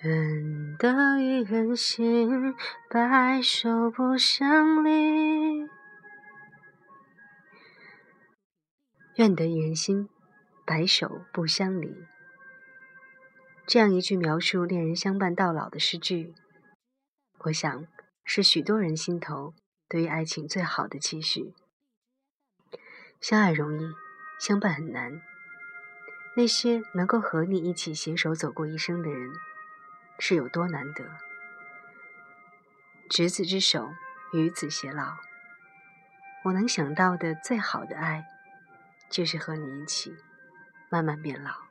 愿得一人心，白首不相离。愿得一人心，白首不相离。这样一句描述恋人相伴到老的诗句，我想是许多人心头对于爱情最好的期许。相爱容易，相伴很难。那些能够和你一起携手走过一生的人，是有多难得？执子之手，与子偕老。我能想到的最好的爱，就是和你一起慢慢变老。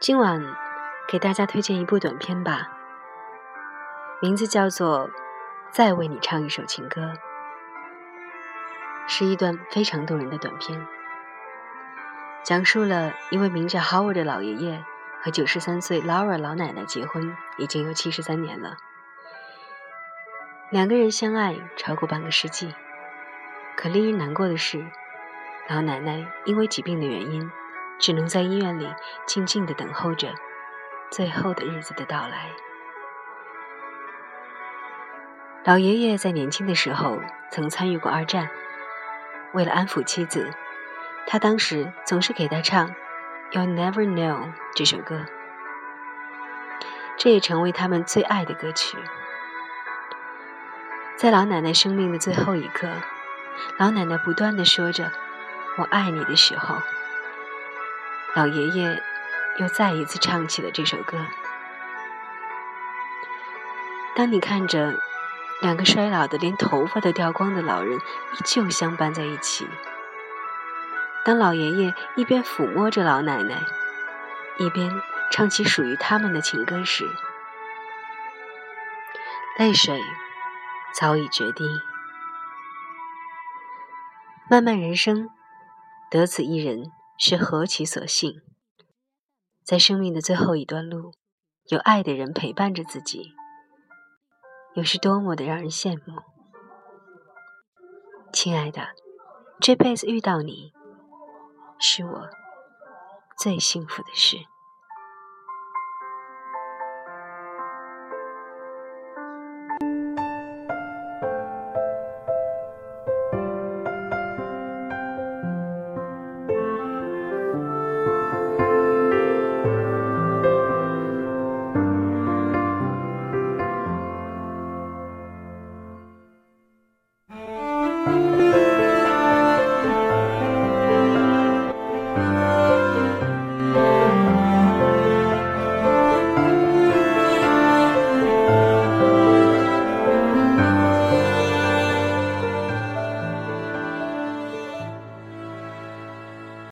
今晚给大家推荐一部短片吧，名字叫做《再为你唱一首情歌》，是一段非常动人的短片，讲述了一位名叫 Howard 的老爷爷和九十三岁 Laura 老奶奶结婚已经有七十三年了，两个人相爱超过半个世纪，可令人难过的是，老奶奶因为疾病的原因。只能在医院里静静的等候着最后的日子的到来。老爷爷在年轻的时候曾参与过二战，为了安抚妻子，他当时总是给她唱《You'll Never Know》这首歌，这也成为他们最爱的歌曲。在老奶奶生命的最后一刻，老奶奶不断的说着“我爱你”的时候。老爷爷又再一次唱起了这首歌。当你看着两个衰老的连头发都掉光的老人依旧相伴在一起，当老爷爷一边抚摸着老奶奶，一边唱起属于他们的情歌时，泪水早已决堤。漫漫人生，得此一人。是何其所幸，在生命的最后一段路，有爱的人陪伴着自己，又是多么的让人羡慕。亲爱的，这辈子遇到你，是我最幸福的事。